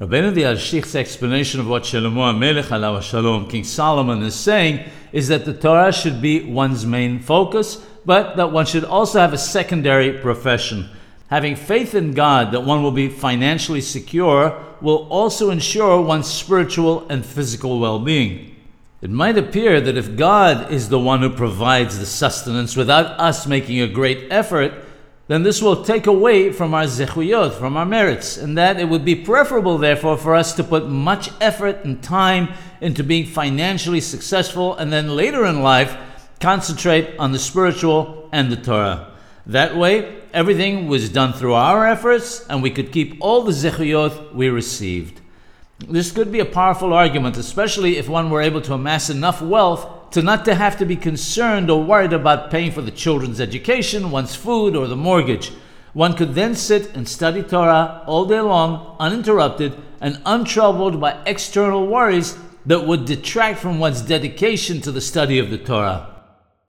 Rabbeinu the Alshich's explanation of what Shlomo HaMelech alav Shalom, King Solomon, is saying is that the Torah should be one's main focus, but that one should also have a secondary profession. Having faith in God that one will be financially secure will also ensure one's spiritual and physical well being. It might appear that if God is the one who provides the sustenance without us making a great effort, then this will take away from our zechuyot, from our merits, and that it would be preferable, therefore, for us to put much effort and time into being financially successful, and then later in life, concentrate on the spiritual and the Torah. That way, everything was done through our efforts, and we could keep all the zechuyot we received. This could be a powerful argument, especially if one were able to amass enough wealth to not to have to be concerned or worried about paying for the children's education, one's food, or the mortgage. One could then sit and study Torah all day long, uninterrupted and untroubled by external worries that would detract from one's dedication to the study of the Torah.